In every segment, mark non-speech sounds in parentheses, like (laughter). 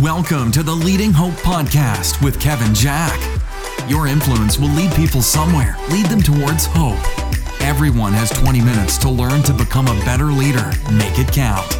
Welcome to the Leading Hope Podcast with Kevin Jack. Your influence will lead people somewhere, lead them towards hope. Everyone has 20 minutes to learn to become a better leader. Make it count.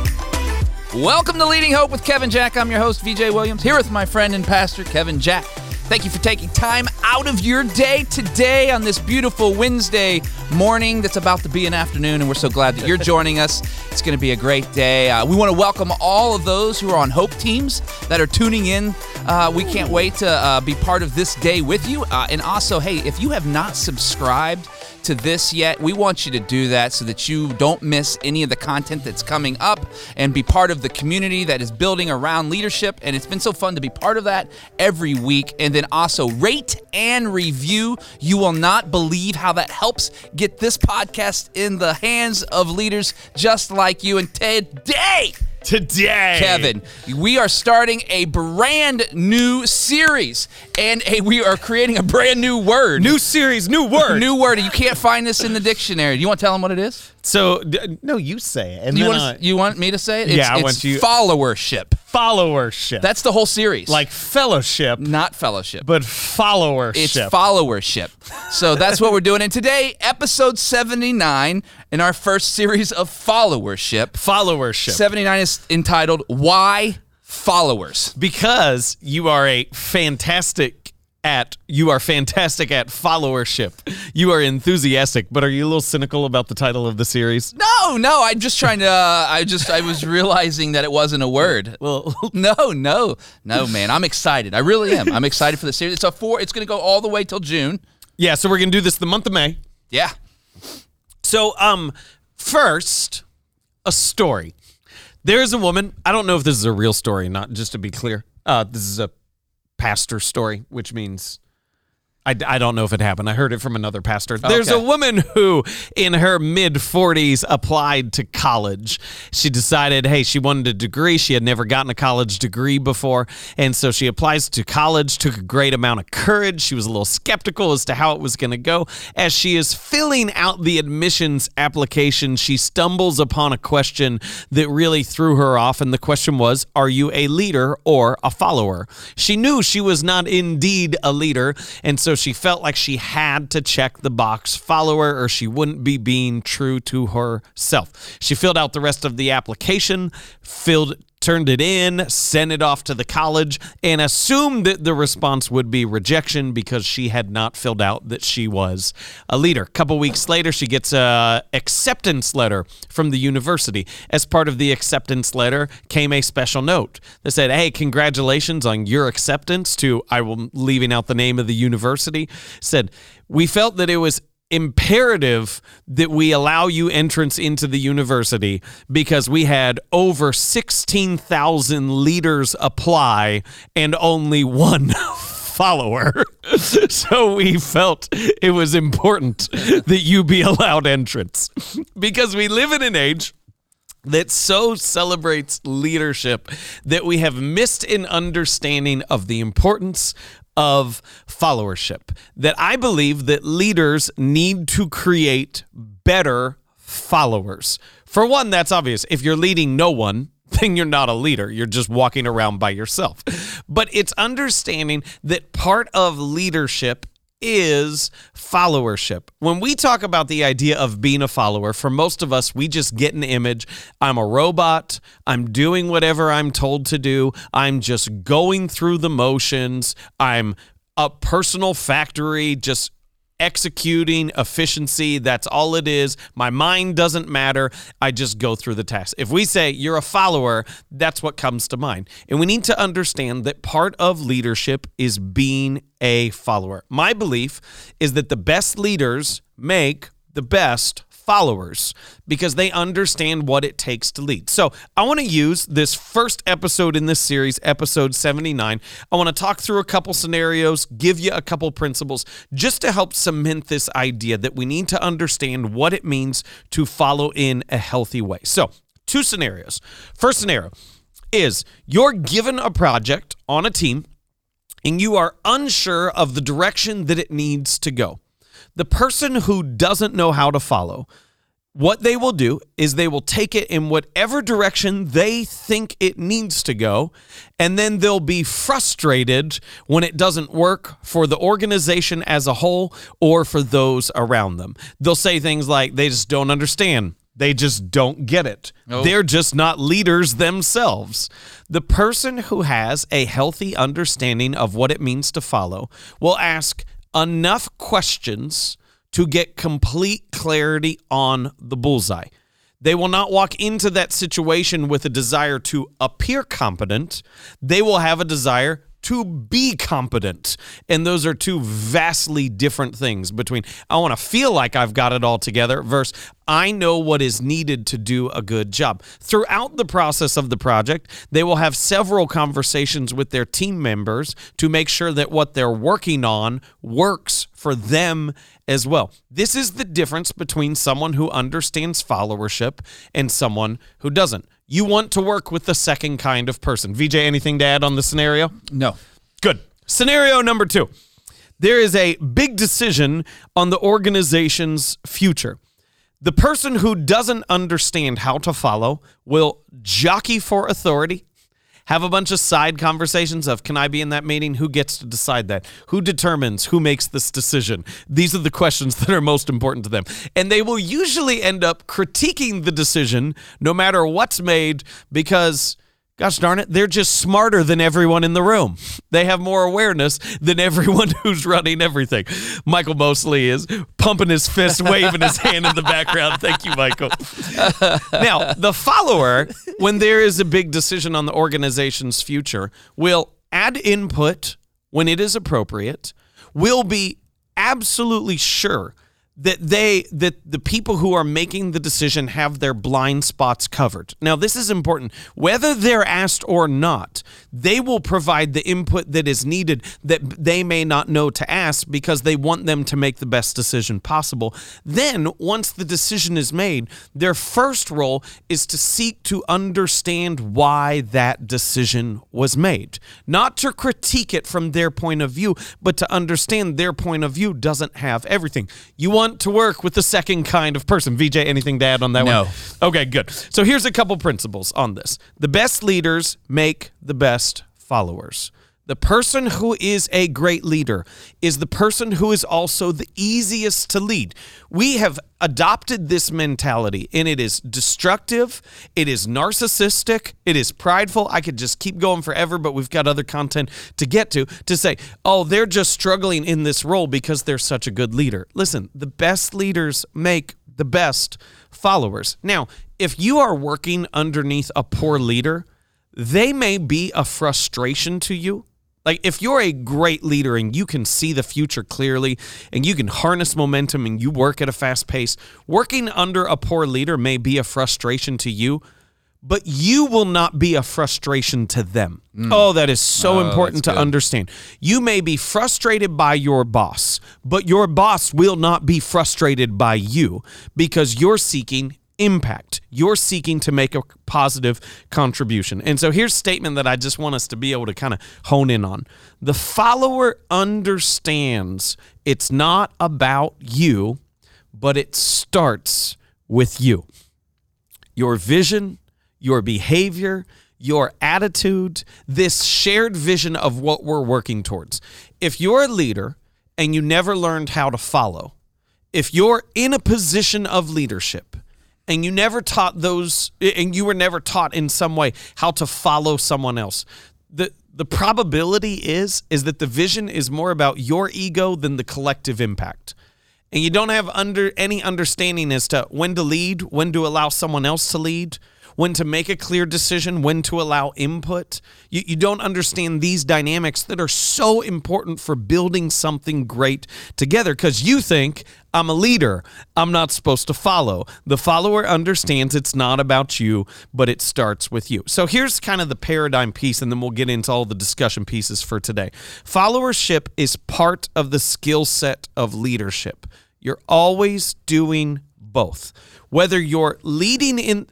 Welcome to Leading Hope with Kevin Jack. I'm your host, VJ Williams, here with my friend and pastor, Kevin Jack. Thank you for taking time out of your day today on this beautiful Wednesday morning that's about to be an afternoon, and we're so glad that you're joining us. It's going to be a great day. Uh, we want to welcome all of those who are on Hope teams that are tuning in. Uh, we can't wait to uh, be part of this day with you. Uh, and also, hey, if you have not subscribed, to this yet, we want you to do that so that you don't miss any of the content that's coming up and be part of the community that is building around leadership. And it's been so fun to be part of that every week. And then also rate and review. You will not believe how that helps get this podcast in the hands of leaders just like you. And today, Today, Kevin, we are starting a brand new series and a, we are creating a brand new word. New series, new word. New word. You can't find this in the dictionary. You want to tell them what it is? So, d- no, you say it. And You want, I- you want me to say it? Yeah, I it's want you- followership. followership. That's the whole series. like fellowship, not fellowship. but followership. it's followership. So that's what we're doing. And today, episode 79 in our first series of followership. followership. 79 is entitled Why Followers. because you are a fantastic at you are fantastic at followership. You are enthusiastic, but are you a little cynical about the title of the series? No, no, I'm just trying to. Uh, I just I was realizing that it wasn't a word. Well, (laughs) No, no, no, man. I'm excited. I really am. I'm excited for the series. It's a four. It's going to go all the way till June. yeah, so we're going to do this the month of May. Yeah. So, um, first, a story. There's a woman. I don't know if this is a real story, not just to be clear. Uh, this is a pastor story, which means I, I don't know if it happened. I heard it from another pastor. There's a woman who, in her mid 40s, applied to college. She decided, hey, she wanted a degree. She had never gotten a college degree before. And so she applies to college, took a great amount of courage. She was a little skeptical as to how it was going to go. As she is filling out the admissions application, she stumbles upon a question that really threw her off. And the question was, Are you a leader or a follower? She knew she was not indeed a leader. And so she felt like she had to check the box follower or she wouldn't be being true to herself. She filled out the rest of the application, filled turned it in, sent it off to the college, and assumed that the response would be rejection because she had not filled out that she was a leader. A couple weeks later, she gets a acceptance letter from the university. As part of the acceptance letter came a special note that said, "Hey, congratulations on your acceptance to I will leaving out the name of the university." Said, "We felt that it was imperative that we allow you entrance into the university because we had over 16,000 leaders apply and only one (laughs) follower. (laughs) so we felt it was important that you be allowed entrance (laughs) because we live in an age that so celebrates leadership that we have missed an understanding of the importance of followership that i believe that leaders need to create better followers for one that's obvious if you're leading no one (laughs) then you're not a leader. You're just walking around by yourself. But it's understanding that part of leadership is followership. When we talk about the idea of being a follower, for most of us, we just get an image. I'm a robot. I'm doing whatever I'm told to do. I'm just going through the motions. I'm a personal factory, just executing efficiency. That's all it is. My mind doesn't matter. I just go through the task. If we say you're a follower, that's what comes to mind. And we need to understand that part of leadership is being a follower. My belief is that the best leaders make the best followers because they understand what it takes to lead. So, I want to use this first episode in this series, episode 79. I want to talk through a couple scenarios, give you a couple principles just to help cement this idea that we need to understand what it means to follow in a healthy way. So, two scenarios. First scenario is you're given a project on a team and you are unsure of the direction that it needs to go. The person who doesn't know how to follow what they will do is they will take it in whatever direction they think it needs to go, and then they'll be frustrated when it doesn't work for the organization as a whole or for those around them. They'll say things like, they just don't understand. They just don't get it. Oh. They're just not leaders themselves. The person who has a healthy understanding of what it means to follow will ask enough questions to get complete clarity on the bullseye. They will not walk into that situation with a desire to appear competent. They will have a desire to be competent. And those are two vastly different things between I want to feel like I've got it all together versus I know what is needed to do a good job. Throughout the process of the project, they will have several conversations with their team members to make sure that what they're working on works for them as well. This is the difference between someone who understands followership and someone who doesn't. You want to work with the second kind of person. VJ, anything to add on the scenario? No. Good. Scenario number two there is a big decision on the organization's future. The person who doesn't understand how to follow will jockey for authority, have a bunch of side conversations of can I be in that meeting? Who gets to decide that? Who determines who makes this decision? These are the questions (laughs) that are most important to them. And they will usually end up critiquing the decision no matter what's made because gosh darn it, they're just smarter than everyone in the room. They have more awareness than everyone (laughs) who's running everything. Michael Mosley is pumping his fist, waving his hand in the background. Thank you, Michael. now, the follower, when there is a big decision on the organization's future, will add input when it is appropriate, will be absolutely sure that they that the people who are making the decision have their blind spots covered. Now this is important. Whether they're asked or not, they will provide the input that is needed that they may not know to ask because they want them to make the best decision possible. Then once the decision is made, their first role is to seek to understand why that decision was made. Not to critique it from their point of view, but to understand their point of view doesn't have everything. You want to work with the second kind of person. VJ, anything to add on that No. one? Okay, good. So here's a couple principles on this. The best leaders make the best followers. The person who is a great leader is the person who is also the easiest to lead. We have adopted this mentality and it is destructive, it is narcissistic, it is prideful. I could just keep going forever, but we've got other content to get to to say, "Oh, they're just struggling in this role because they're such a good leader." Listen, the best leaders make the best followers. Now, if you are working underneath a poor leader, they may be a frustration to you. Like if you're a great leader and you can see the future clearly and you can harness momentum and you work at a fast pace, working under a poor leader may be a frustration to you, but you will not be a frustration to them. Mm. Oh, that is so oh, important to good. understand. You may be frustrated by your boss, but your boss will not be frustrated by you because you're seeking impact. You're seeking to make a positive contribution. And so here's a statement that I just want us to be able to kind of hone in on. The follower understands it's not about you, but it starts with you your vision, your behavior, your attitude, this shared vision of what we're working towards. If you're a leader and you never learned how to follow, if you're in a position of leadership and you never taught those and you were never taught in some way how to follow someone else, the the probability is is that the vision is more about your ego than the collective impact. And you don't have under any understanding as to when to lead, when to allow someone else to lead, when to make a clear decision, when to allow input. You, you don't understand these dynamics that are so important for building something great together because you think, I'm a leader. I'm not supposed to follow. The follower understands it's not about you, but it starts with you. So here's kind of the paradigm piece, and then we'll get into all the discussion pieces for today. Followership is part of the skill set of leadership. You're always doing both. Whether you're leading in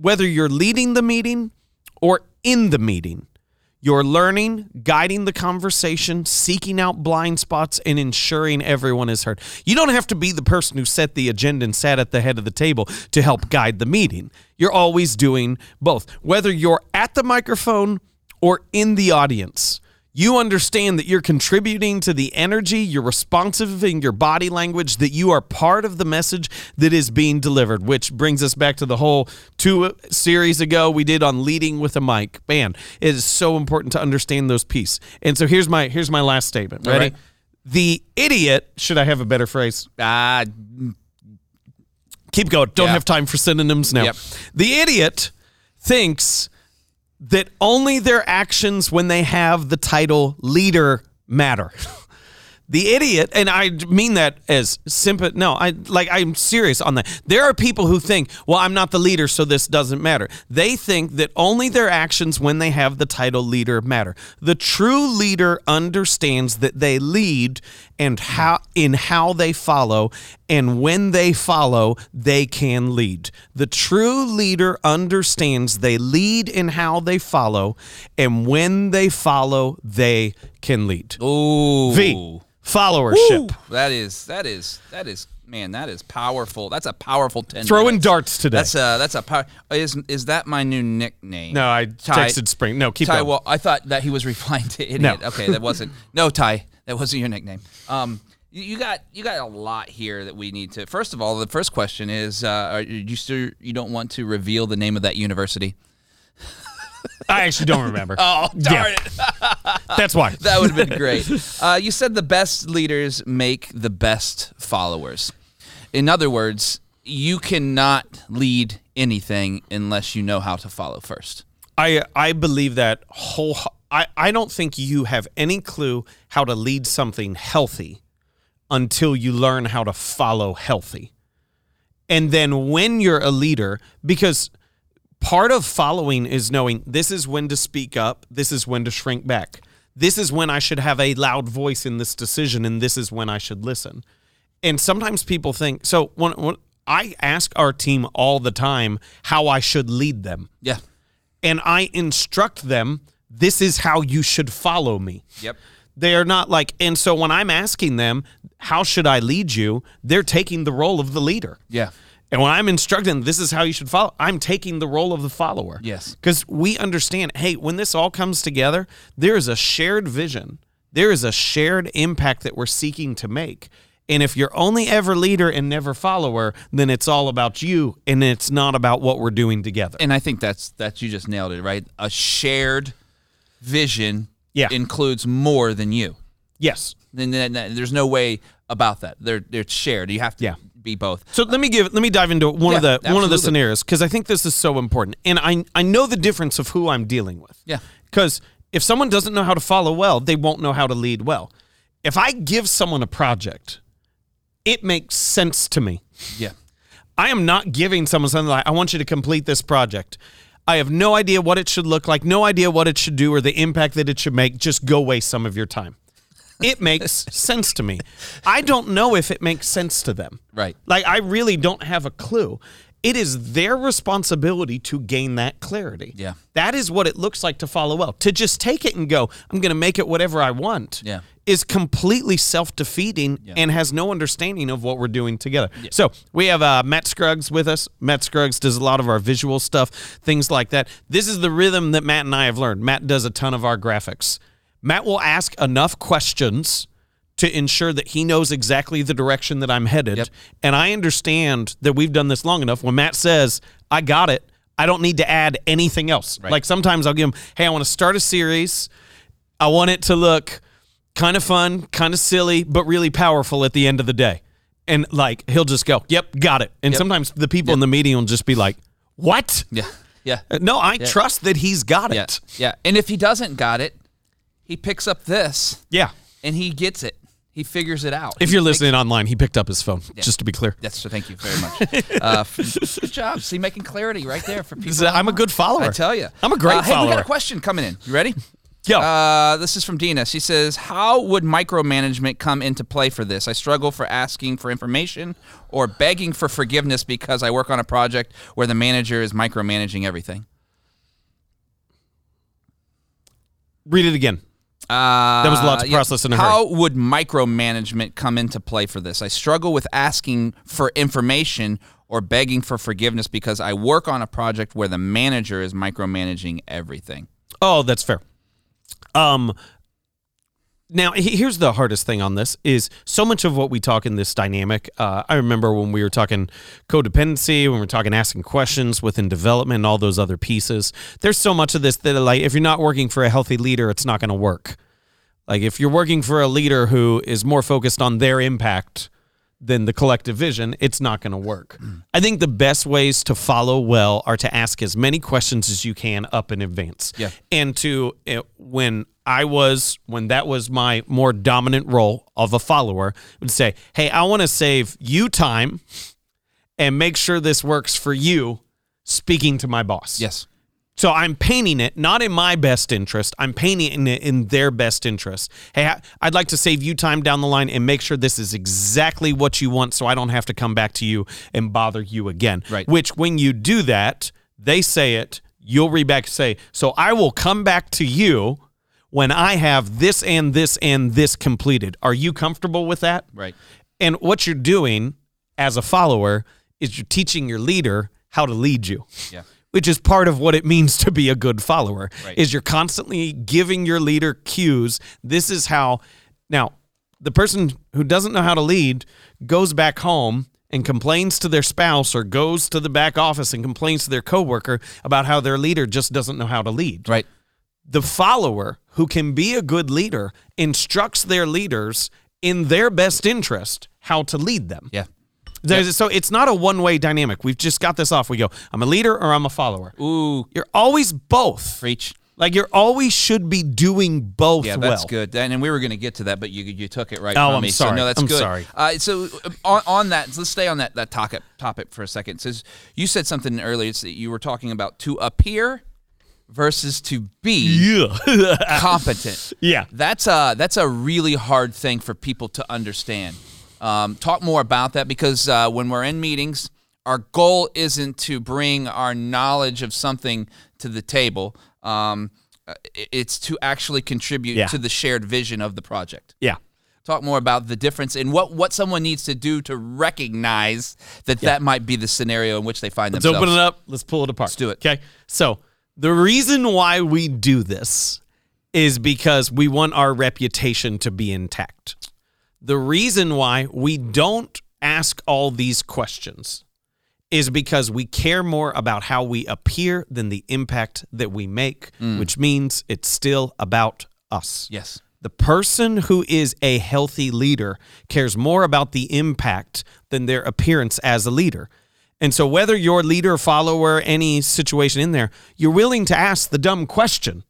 whether you're leading the meeting or in the meeting, You're learning, guiding the conversation, seeking out blind spots, and ensuring everyone is heard. You don't have to be the person who set the agenda and sat at the head of the table to help guide the meeting. You're always doing both. Whether you're at the microphone or in the audience, you understand that you're contributing to the energy, you're responsive in your body language, that you are part of the message that is being delivered, which brings us back to the whole two series ago we did on leading with a mic. Man, it is so important to understand those pieces. And so here's my here's my last statement. Ready? right. The idiot, should I have a better phrase? Ah, Keep going. Don't Yeah. have time for synonyms now. Yep. The idiot thinks that only their actions when they have the title leader matter. (laughs) The idiot, and I mean that as simple. No, I like I'm serious on that. There are people who think, "Well, I'm not the leader, so this doesn't matter." They think that only their actions when they have the title leader matter. The true leader understands that they lead and how in how they follow, and when they follow, they can lead. The true leader understands they lead in how they follow, and when they follow, they can lead. ooh. V. Followership. That is that is that is man. That is powerful. That's a powerful ten. Throwing minutes. darts today. That's a that's a power. Is is that my new nickname? no, I Ty- texted Spring. No, keep Ty. going. Well, I thought that he was replying to idiot. No. Okay, that wasn't. No, Ty. That wasn't your nickname. Um, you, you got you got a lot here that we need to. First of all, the first question is: uh, Are you still you don't want to reveal the name of that university? (laughs) I actually don't remember. (laughs) Oh, darn Yeah. it! (laughs) That's why. That would have been great. Uh, you said the best leaders make the best followers. In other words, you cannot lead anything unless you know how to follow first. I I believe that whole. I I don't think you have any clue how to lead something healthy until you learn how to follow healthy. And then when you're a leader, because part of following is knowing this is when to speak up, this is when to shrink back. This is when I should have a loud voice in this decision, and this is when I should listen. And sometimes people think so. When, when I ask our team all the time how I should lead them, Yeah. and I instruct them, this is how you should follow me. Yep. They are not like, and so when I'm asking them, how should I lead you? They're taking the role of the leader. Yeah. And when I'm instructing, this is how you should follow, I'm taking the role of the follower. Yes. Because we understand, hey, when this all comes together, there is a shared vision, there is a shared impact that we're seeking to make. And if you're only ever leader and never follower, then it's all about you and it's not about what we're doing together. And I think that's that's you just nailed it, right? A shared vision Yeah. includes more than you. yes. Then then- then there's no way about that. They're they're shared. You have to Yeah. be both. So let me give let me dive into one of Yeah, the one of the scenarios because I think this is so important, and I I know the difference of who I'm dealing with. Yeah. Because if someone doesn't know how to follow well, they won't know how to lead well. If I give someone a project, it makes sense to me. Yeah. I am not giving someone something like I want you to complete this project. I have no idea what it should look like, no idea what it should do or the impact that it should make. Just go waste some of your time. It (laughs) makes sense to me. I don't know if it makes sense to them. Right. Like I really don't have a clue. It is their responsibility to gain that clarity. Yeah. That is what it looks like to follow well. To just take it and go, I'm going to make it whatever I want. Yeah. Is completely self-defeating and has no understanding of what we're doing together. So we have uh, Matt Scruggs with us. Matt Scruggs does a lot of our visual stuff, things like that. This is the rhythm that Matt and I have learned. Matt does a ton of our graphics. Matt will ask enough questions to ensure that he knows exactly the direction that I'm headed. Yep. And I understand that we've done this long enough. When Matt says, I got it, I don't need to add anything else. Right. Like sometimes I'll give him, hey, I want to start a series. I want it to look kind of fun, kind of silly, but really powerful at the end of the day. And like he'll just go, yep, got it. And Yep. sometimes the people in the meeting will just be like, what? Yeah. Yeah. Uh, No, I trust that he's got Yeah. it. Yeah. And if he doesn't got it, he picks up this Yeah. and he gets it. He figures it out. If He you're makes- listening online, he picked up his phone, just to be clear. Yes, so thank you very much. (laughs) Uh, f- good job. See, making clarity right there for people. I'm a good follower. I tell you. I'm a great uh, Hey, we got follower. a question coming in. You ready? Yo. Uh, this is from Dina. She says, "How would micromanagement come into play for this? I struggle for asking for information or begging for forgiveness because I work on a project where the manager is micromanaging everything." Read it again. Uh, That was a lot to process in a How would micromanagement come into play for this? I struggle with asking for information or begging for forgiveness because I work on a project where the manager is micromanaging everything. Oh, that's fair. Um, now here's the hardest thing on this is so much of what we talk in this dynamic. Uh, I remember when we were talking codependency, when we are talking asking questions within development, and all those other pieces. There's so much of this that like if you're not working for a healthy leader, it's not going to work. Like if you're working for a leader who is more focused on their impact than the collective vision, it's not going to work. I think the best ways to follow well are to ask as many questions as you can up in advance. Yeah. And to uh, when I was when that was my more dominant role of a follower would say, "Hey, I want to save you time and make sure this works for you." Speaking to my boss. Yes. So I'm painting it not in my best interest. I'm painting it in their best interest. Hey, I'd like to save you time down the line and make sure this is exactly what you want so I don't have to come back to you and bother you again. Right. Which when you do that, they say it, you'll read back and say, "So I will come back to you when I have this and this and this completed." Are you comfortable with that? Right. And what you're doing as a follower is you're teaching your leader how to lead you. Yeah. Which is part of what it means to be a good follower. Right. Is you're constantly giving your leader cues. This is how now the person who doesn't know how to lead goes back home and complains to their spouse or goes to the back office and complains to their coworker about how their leader just doesn't know how to lead Right. The follower who can be a good leader instructs their leaders in their best interest how to lead them. Yeah. There's- So it's not a one way dynamic. We've just got this off. We go, I'm a leader or I'm a follower. Ooh, You're always both. preach. Like you're always should be doing both Yeah, well. that's good. And, and we were going to get to that, but you you took it right Oh, from I'm me. So sorry. no, that's I'm good. sorry. Uh, so uh, on, on that, let's stay on that that topic topic for a second. Says you said something earlier. It's that you were talking about to appear versus to be Yeah. (laughs) competent. yeah. That's a that's a really hard thing for people to understand. Um, talk more about that because uh, when we're in meetings, our goal isn't to bring our knowledge of something to the table. Um, it's to actually contribute Yeah. to the shared vision of the project. Yeah. Talk more about the difference in what what someone needs to do to recognize that that might be the scenario in which they find themselves. Let's open it up. Let's pull it apart. Let's do it. Okay. So the reason why we do this is because we want our reputation to be intact. The reason why we don't ask all these questions is because we care more about how we appear than the impact that we make, mm. which means it's still about us. Yes. The person who is a healthy leader cares more about the impact than their appearance as a leader. And so, whether you're leader, follower, any situation in there, you're willing to ask the dumb question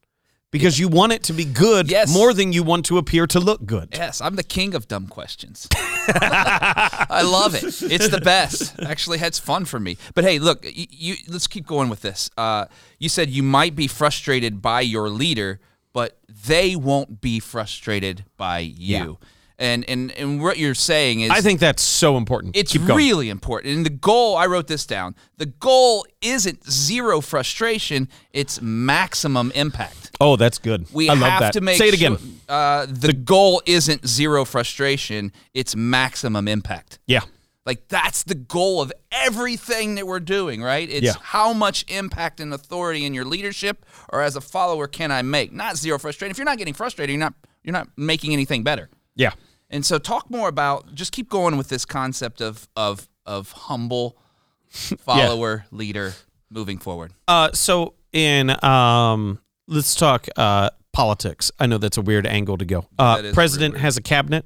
because you want it to be good Yes. more than you want to appear to look good. Yes, I'm the king of dumb questions. (laughs) I love it. It's the best. Actually, it's fun for me. But hey, look, you, you let's keep going with this. Uh, you said you might be frustrated by your leader, but they won't be frustrated by you. And and and what you're saying is I think that's so important. it's really important. And the goal, I wrote this down. The goal isn't zero frustration; it's maximum impact. Oh, that's good. We I love have that. to make Say it again. sure- uh, the, goal isn't zero frustration; it's maximum impact. Yeah. Like that's the goal of everything that we're doing, right? It's Yeah. how much impact and authority in your leadership or as a follower can I make? Not zero frustration. If you're not getting frustrated, you're not you're not making anything better. Yeah. And so talk more about just keep going with this concept of of of humble (laughs) follower leader moving forward. Uh, so in um, let's talk uh, politics. I know that's a weird angle to go. Uh, president has a cabinet.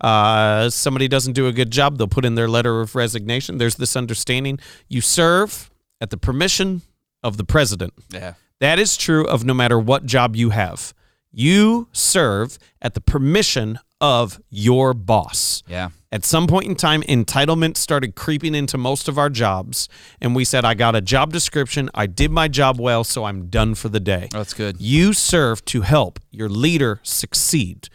Uh, somebody doesn't do a good job, they'll put in their letter of resignation. There's this understanding you serve at the permission of the president. Yeah. That is true of no matter what job you have. You serve at the permission of your boss. Yeah. At some point in time, entitlement started creeping into most of our jobs, and we said, I got a job description, I did my job well, so I'm done for the day. Oh, that's good. You serve to help your leader succeed.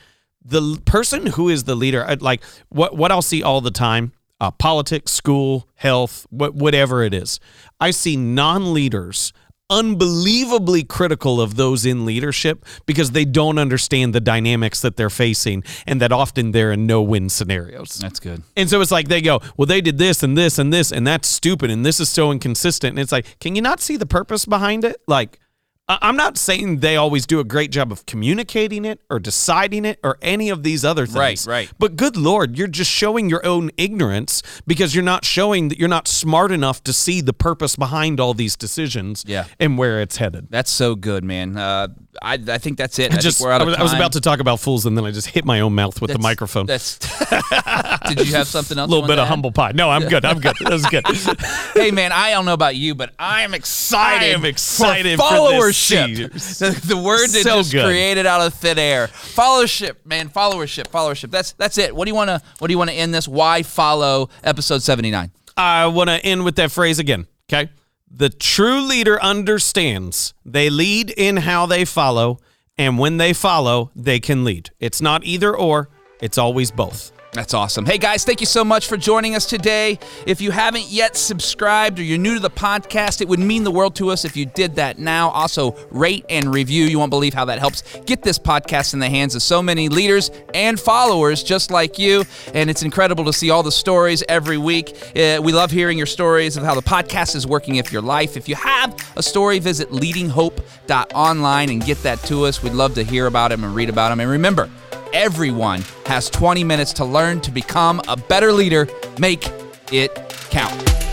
The person who is the leader, like what what I'll see all the time, uh, politics, school, health, what, whatever it is, I see non-leaders unbelievably critical of those in leadership because they don't understand the dynamics that they're facing and that often they're in no win scenarios. That's good. And so it's like they go, well, they did this and this and this, and that's stupid, and this is so inconsistent. And it's like, can you not see the purpose behind it? Like, I'm not saying they always do a great job of communicating it or deciding it or any of these other things. Right, right. But good Lord, you're just showing your own ignorance because you're not showing that you're not smart enough to see the purpose behind all these decisions Yeah. and where it's headed. That's so good, man. Uh, I, I think that's it. I I just, we're out I was, I was about to talk about fools and then I just hit my own mouth with the microphone. That's. (laughs) Did you have something else? a little bit of humble pie. No, I'm good. I'm good. That was good. (laughs) hey man, I don't know about you, but I am excited. I am excited for for this followership. series. the, the word that So just good. created out of thin air. Followership, man. Followership. Followership. That's that's it. What do you want to What do you want to end this? Why follow episode seventy nine? I want to end with that phrase again. Okay. The true leader understands they lead in how they follow, and when they follow, they can lead. It's not either or, it's always both. That's awesome. Hey guys, thank you so much for joining us today. If you haven't yet subscribed or you're new to the podcast, it would mean the world to us if you did that now. Also, rate and review. You won't believe how that helps get this podcast in the hands of so many leaders and followers just like you. And it's incredible to see all the stories every week. Uh, we love hearing your stories of how the podcast is working if your life. If you have a story, visit leadinghope.online and get that to us. We'd love to hear about them and read about them. And remember, Everyone has 20 minutes to learn to become a better leader. Make it count.